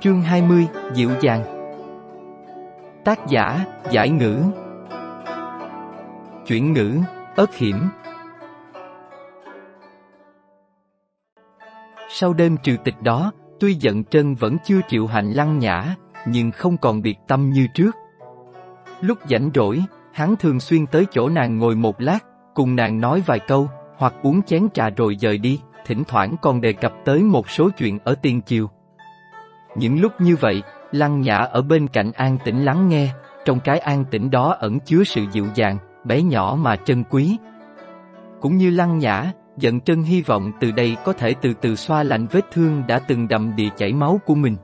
Chương 20, Dịu dàng Tác giả, Giải ngữ Chuyển ngữ, ớt hiểm Sau đêm trừ tịch đó, tuy giận trân vẫn chưa chịu hành lăng nhã, nhưng không còn biệt tâm như trước. Lúc rảnh rỗi, hắn thường xuyên tới chỗ nàng ngồi một lát, cùng nàng nói vài câu, hoặc uống chén trà rồi dời đi, thỉnh thoảng còn đề cập tới một số chuyện ở tiền chiều. Những lúc như vậy, Lăng Nhã ở bên cạnh an tĩnh lắng nghe, trong cái an tĩnh đó ẩn chứa sự dịu dàng, bé nhỏ mà trân quý. Cũng như Lăng Nhã, Dận Trân hy vọng từ đây có thể từ từ xoa lạnh vết thương đã từng đầm địa chảy máu của mình.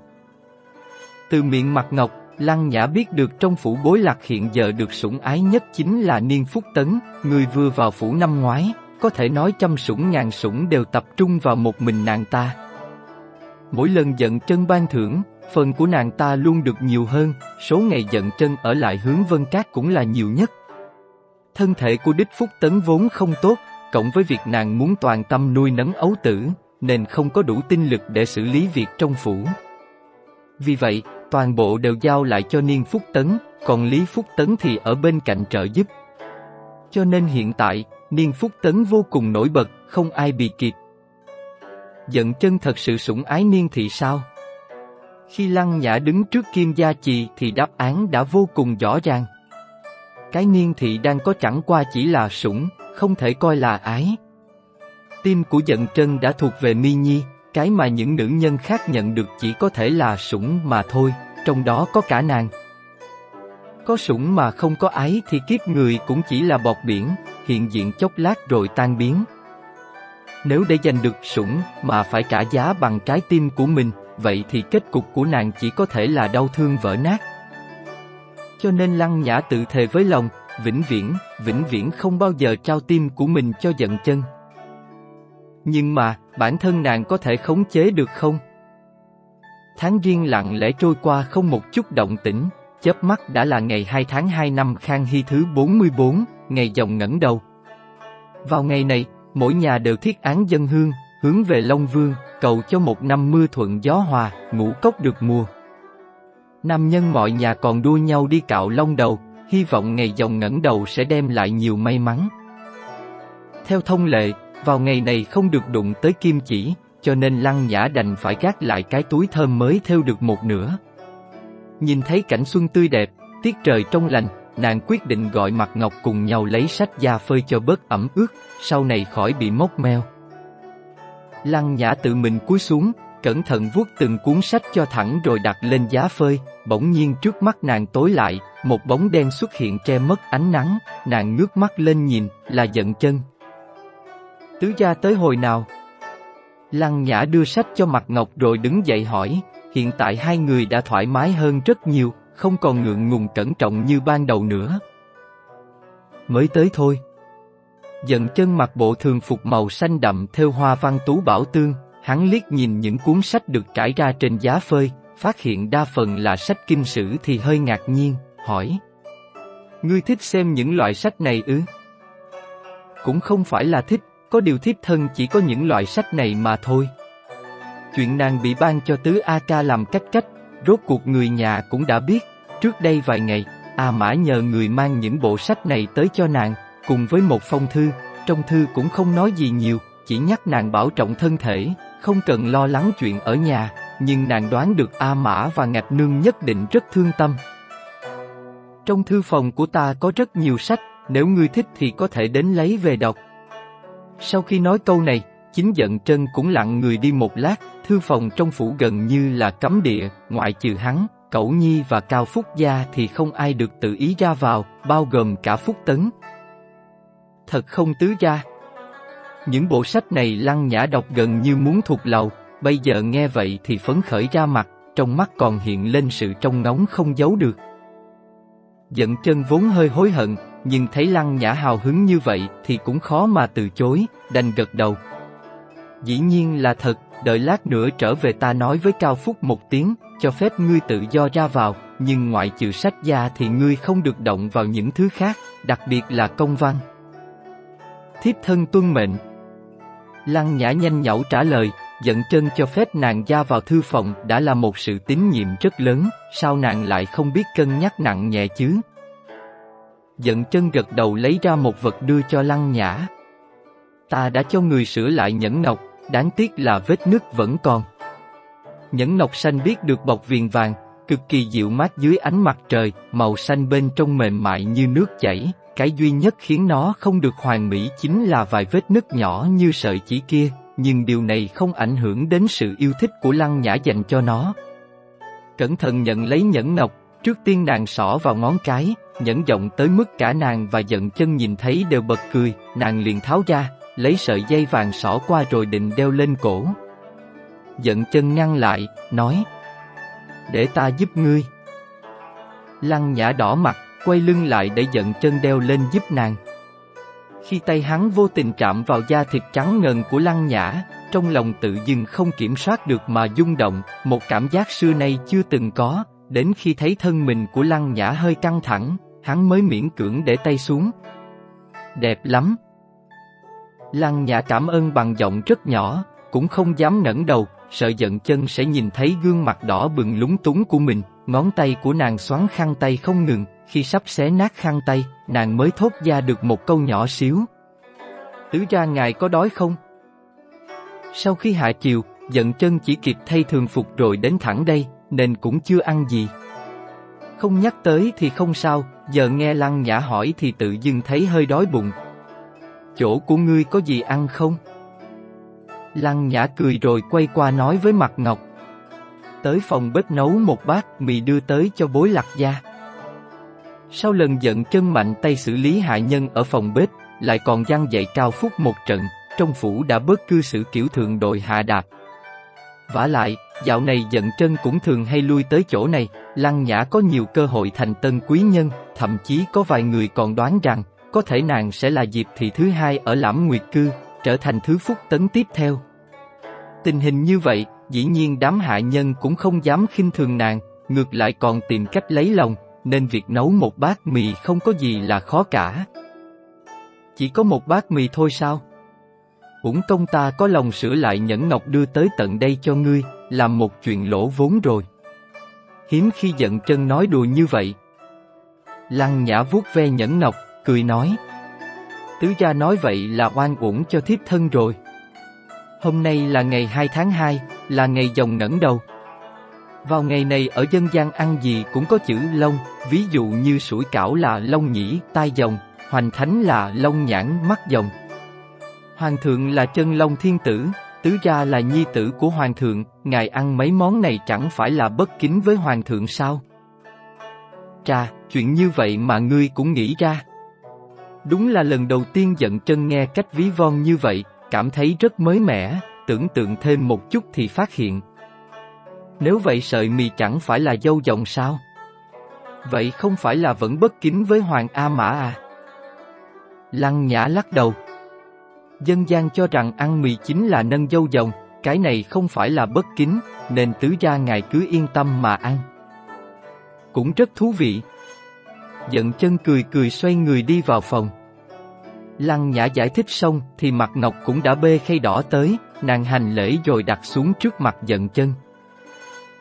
Từ miệng mặt ngọc, Lăng Nhã biết được trong phủ bối lạc hiện giờ được sủng ái nhất chính là Niên Phúc Tấn, người vừa vào phủ năm ngoái, có thể nói trăm sủng ngàn sủng đều tập trung vào một mình nàng ta. Mỗi lần giận chân ban thưởng, phần của nàng ta luôn được nhiều hơn, số ngày giận chân ở lại hướng Vân Cát cũng là nhiều nhất. Thân thể của Đích Phúc Tấn vốn không tốt, cộng với việc nàng muốn toàn tâm nuôi nấng ấu tử, nên không có đủ tinh lực để xử lý việc trong phủ. Vì vậy, toàn bộ đều giao lại cho Niên Phúc Tấn, còn Lý Phúc Tấn thì ở bên cạnh trợ giúp. Cho nên hiện tại, Niên Phúc Tấn vô cùng nổi bật, không ai bị kịp. Giận chân thật sự sủng ái Niên thị sao? Khi Lăng Nhã đứng trước Kim Gia Trì thì đáp án đã vô cùng rõ ràng. Cái Niên thị đang có chẳng qua chỉ là sủng, không thể coi là ái. Tim của giận chân đã thuộc về Mi Nhi, cái mà những nữ nhân khác nhận được chỉ có thể là sủng mà thôi, trong đó có cả nàng. Có sủng mà không có ái thì kiếp người cũng chỉ là bọt biển, hiện diện chốc lát rồi tan biến. Nếu để giành được sủng mà phải trả giá bằng trái tim của mình, vậy thì kết cục của nàng chỉ có thể là đau thương vỡ nát. Cho nên Lăng Nhã tự thề với lòng, vĩnh viễn, vĩnh viễn không bao giờ trao tim của mình cho giận chân. Nhưng mà, bản thân nàng có thể khống chế được không? Tháng riêng lặng lẽ trôi qua không một chút động tĩnh, chớp mắt đã là ngày 2 tháng 2 năm Khang Hy thứ 44, ngày dòng ngẩng đầu. Vào ngày này, mỗi nhà đều thiết án dân hương, hướng về Long Vương, cầu cho một năm mưa thuận gió hòa, ngũ cốc được mùa. Nam nhân mọi nhà còn đua nhau đi cạo long đầu, hy vọng ngày dòng ngẩng đầu sẽ đem lại nhiều may mắn. Theo thông lệ, vào ngày này không được đụng tới kim chỉ, cho nên Lăng Nhã đành phải gác lại cái túi thơm mới theo được một nửa. Nhìn thấy cảnh xuân tươi đẹp, tiết trời trong lành, nàng quyết định gọi Mặt Ngọc cùng nhau lấy sách da phơi cho bớt ẩm ướt, sau này khỏi bị mốc meo. Lăng Nhã tự mình cúi xuống, cẩn thận vuốt từng cuốn sách cho thẳng rồi đặt lên giá phơi, bỗng nhiên trước mắt nàng tối lại, một bóng đen xuất hiện che mất ánh nắng, nàng ngước mắt lên nhìn, là giận chân. Tứ gia tới hồi nào? Lăng Nhã đưa sách cho Mặt Ngọc rồi đứng dậy hỏi, hiện tại hai người đã thoải mái hơn rất nhiều, không còn ngượng ngùng cẩn trọng như ban đầu nữa. Mới tới thôi. Dần chân mặc bộ thường phục màu xanh đậm theo hoa văn tú bảo tương, hắn liếc nhìn những cuốn sách được trải ra trên giá phơi, phát hiện đa phần là sách kinh sử thì hơi ngạc nhiên, hỏi. Ngươi thích xem những loại sách này ư? Cũng không phải là thích, có điều thiếp thân chỉ có những loại sách này mà thôi. Chuyện nàng bị ban cho tứ A Ca làm cách cách, rốt cuộc người nhà cũng đã biết, trước đây vài ngày, A Mã nhờ người mang những bộ sách này tới cho nàng, cùng với một phong thư, trong thư cũng không nói gì nhiều, chỉ nhắc nàng bảo trọng thân thể, không cần lo lắng chuyện ở nhà, nhưng nàng đoán được A Mã và Ngạch Nương nhất định rất thương tâm. Trong thư phòng của ta có rất nhiều sách, nếu ngươi thích thì có thể đến lấy về đọc. Sau khi nói câu này, chính giận trân cũng lặng người đi một lát, thư phòng trong phủ gần như là cấm địa, ngoại trừ hắn, Cẩu Nhi và Cao Phúc Gia thì không ai được tự ý ra vào, bao gồm cả Phúc Tấn. Thật không tứ gia. Những bộ sách này lăng nhã đọc gần như muốn thuộc lầu, bây giờ nghe vậy thì phấn khởi ra mặt, trong mắt còn hiện lên sự trong ngóng không giấu được. Giận chân vốn hơi hối hận, nhưng thấy lăng nhã hào hứng như vậy thì cũng khó mà từ chối, đành gật đầu. Dĩ nhiên là thật, đợi lát nữa trở về ta nói với Cao Phúc một tiếng, cho phép ngươi tự do ra vào, nhưng ngoại trừ sách gia thì ngươi không được động vào những thứ khác, đặc biệt là công văn. Thiếp thân tuân mệnh. Lăng nhã nhanh nhẩu trả lời, Giận chân cho phép nàng ra vào thư phòng đã là một sự tín nhiệm rất lớn, sao nàng lại không biết cân nhắc nặng nhẹ chứ? Giận chân gật đầu lấy ra một vật đưa cho lăng nhã. Ta đã cho người sửa lại nhẫn ngọc, đáng tiếc là vết nứt vẫn còn. Nhẫn ngọc xanh biết được bọc viền vàng, cực kỳ dịu mát dưới ánh mặt trời, màu xanh bên trong mềm mại như nước chảy, cái duy nhất khiến nó không được hoàn mỹ chính là vài vết nứt nhỏ như sợi chỉ kia, nhưng điều này không ảnh hưởng đến sự yêu thích của Lăng Nhã dành cho nó. Cẩn thận nhận lấy nhẫn ngọc, trước tiên nàng xỏ vào ngón cái, nhẫn giọng tới mức cả nàng và giận chân nhìn thấy đều bật cười, nàng liền tháo ra, lấy sợi dây vàng xỏ qua rồi định đeo lên cổ. Giận chân ngăn lại, nói Để ta giúp ngươi. Lăng nhã đỏ mặt, quay lưng lại để giận chân đeo lên giúp nàng. Khi tay hắn vô tình chạm vào da thịt trắng ngần của lăng nhã, trong lòng tự dưng không kiểm soát được mà rung động, một cảm giác xưa nay chưa từng có, đến khi thấy thân mình của lăng nhã hơi căng thẳng, hắn mới miễn cưỡng để tay xuống. Đẹp lắm. Lăng nhã cảm ơn bằng giọng rất nhỏ, cũng không dám ngẩng đầu, sợ giận chân sẽ nhìn thấy gương mặt đỏ bừng lúng túng của mình, ngón tay của nàng xoắn khăn tay không ngừng, khi sắp xé nát khăn tay, nàng mới thốt ra được một câu nhỏ xíu. Tứ ra ngài có đói không? Sau khi hạ chiều, giận chân chỉ kịp thay thường phục rồi đến thẳng đây, nên cũng chưa ăn gì. Không nhắc tới thì không sao, giờ nghe Lăng Nhã hỏi thì tự dưng thấy hơi đói bụng. Chỗ của ngươi có gì ăn không? Lăng Nhã cười rồi quay qua nói với Mặt Ngọc. Tới phòng bếp nấu một bát mì đưa tới cho bối lạc gia. Sau lần giận chân mạnh tay xử lý hại nhân ở phòng bếp, lại còn giăng dạy cao phúc một trận, trong phủ đã bớt cư xử kiểu thường đội hạ đạp. vả lại, dạo này giận chân cũng thường hay lui tới chỗ này, Lăng Nhã có nhiều cơ hội thành tân quý nhân, thậm chí có vài người còn đoán rằng, có thể nàng sẽ là dịp thị thứ hai ở Lãm Nguyệt Cư, trở thành thứ phúc tấn tiếp theo. Tình hình như vậy, dĩ nhiên đám hạ nhân cũng không dám khinh thường nàng, ngược lại còn tìm cách lấy lòng, nên việc nấu một bát mì không có gì là khó cả. Chỉ có một bát mì thôi sao? Uổng công ta có lòng sửa lại nhẫn ngọc đưa tới tận đây cho ngươi, làm một chuyện lỗ vốn rồi. Hiếm khi giận chân nói đùa như vậy. Lăng nhã vuốt ve nhẫn ngọc, cười nói. Tứ gia nói vậy là oan uổng cho thiếp thân rồi. Hôm nay là ngày 2 tháng 2, là ngày dòng ngẩng đầu. Vào ngày này ở dân gian ăn gì cũng có chữ lông, ví dụ như sủi cảo là lông nhĩ, tai dòng, hoành thánh là lông nhãn, mắt dòng. Hoàng thượng là chân long thiên tử, tứ gia là nhi tử của hoàng thượng, ngài ăn mấy món này chẳng phải là bất kính với hoàng thượng sao? Trà, chuyện như vậy mà ngươi cũng nghĩ ra. Đúng là lần đầu tiên giận chân nghe cách ví von như vậy, cảm thấy rất mới mẻ, tưởng tượng thêm một chút thì phát hiện. Nếu vậy sợi mì chẳng phải là dâu dòng sao? Vậy không phải là vẫn bất kính với Hoàng A Mã à? Lăng Nhã lắc đầu. Dân gian cho rằng ăn mì chính là nâng dâu dòng, cái này không phải là bất kính, nên tứ gia ngài cứ yên tâm mà ăn. Cũng rất thú vị. Giận chân cười cười xoay người đi vào phòng. Lăng Nhã giải thích xong thì mặt Ngọc cũng đã bê khay đỏ tới, nàng hành lễ rồi đặt xuống trước mặt giận chân.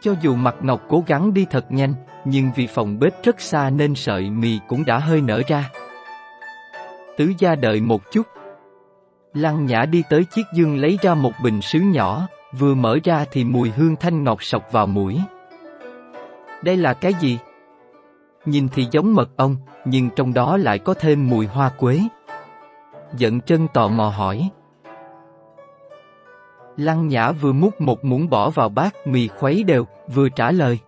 Cho dù mặt Ngọc cố gắng đi thật nhanh, nhưng vì phòng bếp rất xa nên sợi mì cũng đã hơi nở ra. Tứ gia đợi một chút. Lăng Nhã đi tới chiếc dương lấy ra một bình sứ nhỏ, vừa mở ra thì mùi hương thanh ngọt sọc vào mũi. Đây là cái gì? Nhìn thì giống mật ong, nhưng trong đó lại có thêm mùi hoa quế. Giận chân tò mò hỏi. Lăng Nhã vừa múc một muỗng bỏ vào bát mì khuấy đều, vừa trả lời.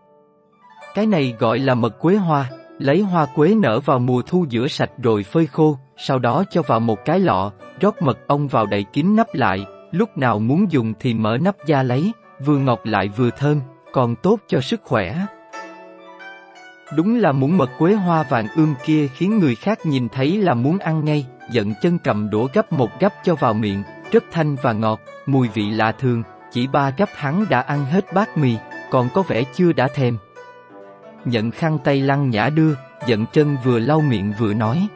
Cái này gọi là mật quế hoa, lấy hoa quế nở vào mùa thu giữa sạch rồi phơi khô, sau đó cho vào một cái lọ, rót mật ong vào đậy kín nắp lại, lúc nào muốn dùng thì mở nắp ra lấy, vừa ngọt lại vừa thơm, còn tốt cho sức khỏe. Đúng là muốn mật quế hoa vàng ươm kia khiến người khác nhìn thấy là muốn ăn ngay, giận chân cầm đũa gấp một gấp cho vào miệng, rất thanh và ngọt, mùi vị lạ thường, chỉ ba gấp hắn đã ăn hết bát mì, còn có vẻ chưa đã thèm. Nhận khăn tay lăng nhã đưa, giận chân vừa lau miệng vừa nói.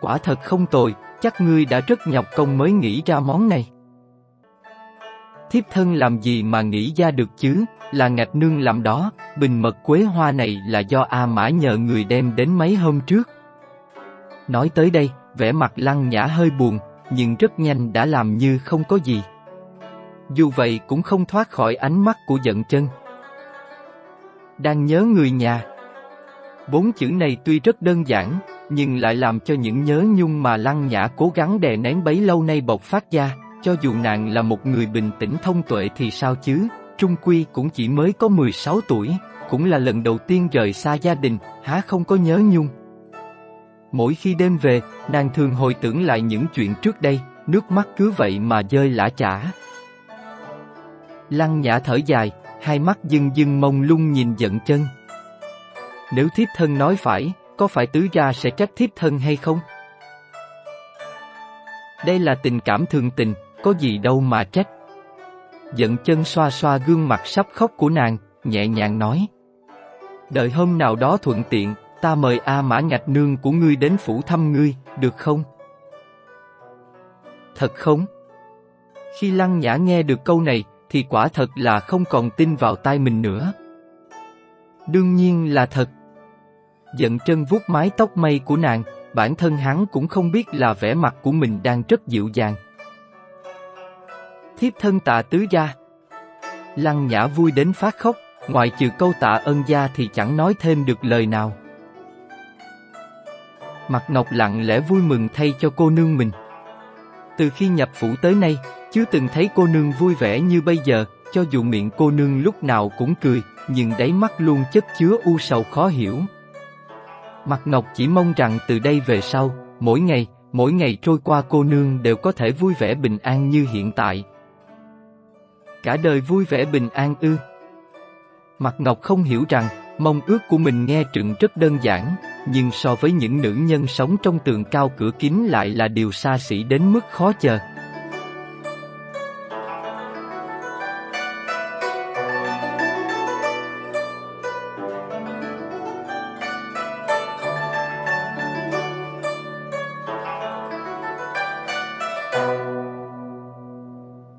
Quả thật không tồi, chắc ngươi đã rất nhọc công mới nghĩ ra món này. thiếp thân làm gì mà nghĩ ra được chứ, là ngạch nương làm đó, bình mật quế hoa này là do A Mã nhờ người đem đến mấy hôm trước. Nói tới đây, vẻ mặt lăng nhã hơi buồn, nhưng rất nhanh đã làm như không có gì. Dù vậy cũng không thoát khỏi ánh mắt của giận chân. Đang nhớ người nhà. Bốn chữ này tuy rất đơn giản, nhưng lại làm cho những nhớ nhung mà lăng nhã cố gắng đè nén bấy lâu nay bộc phát ra, cho dù nàng là một người bình tĩnh thông tuệ thì sao chứ, Trung Quy cũng chỉ mới có 16 tuổi, cũng là lần đầu tiên rời xa gia đình, há không có nhớ nhung. Mỗi khi đêm về, nàng thường hồi tưởng lại những chuyện trước đây, nước mắt cứ vậy mà rơi lã chả. Lăng nhã thở dài, hai mắt dưng dưng mông lung nhìn giận chân. Nếu thiếp thân nói phải, có phải tứ gia sẽ trách thiếp thân hay không? Đây là tình cảm thường tình, có gì đâu mà trách. Giận chân xoa xoa gương mặt sắp khóc của nàng, nhẹ nhàng nói. Đợi hôm nào đó thuận tiện, ta mời A Mã Ngạch Nương của ngươi đến phủ thăm ngươi, được không? Thật không? Khi Lăng Nhã nghe được câu này, thì quả thật là không còn tin vào tai mình nữa. Đương nhiên là thật. Giận chân vuốt mái tóc mây của nàng, bản thân hắn cũng không biết là vẻ mặt của mình đang rất dịu dàng. Thiếp thân tạ tứ gia. Lăng nhã vui đến phát khóc, ngoài trừ câu tạ ân gia thì chẳng nói thêm được lời nào. Mặt Ngọc lặng lẽ vui mừng thay cho cô nương mình. Từ khi nhập phủ tới nay, chưa từng thấy cô nương vui vẻ như bây giờ, cho dù miệng cô nương lúc nào cũng cười, nhưng đáy mắt luôn chất chứa u sầu khó hiểu. Mặt Ngọc chỉ mong rằng từ đây về sau, mỗi ngày, mỗi ngày trôi qua cô nương đều có thể vui vẻ bình an như hiện tại. Cả đời vui vẻ bình an ư. Mặt Ngọc không hiểu rằng, mong ước của mình nghe trựng rất đơn giản, nhưng so với những nữ nhân sống trong tường cao cửa kín lại là điều xa xỉ đến mức khó chờ.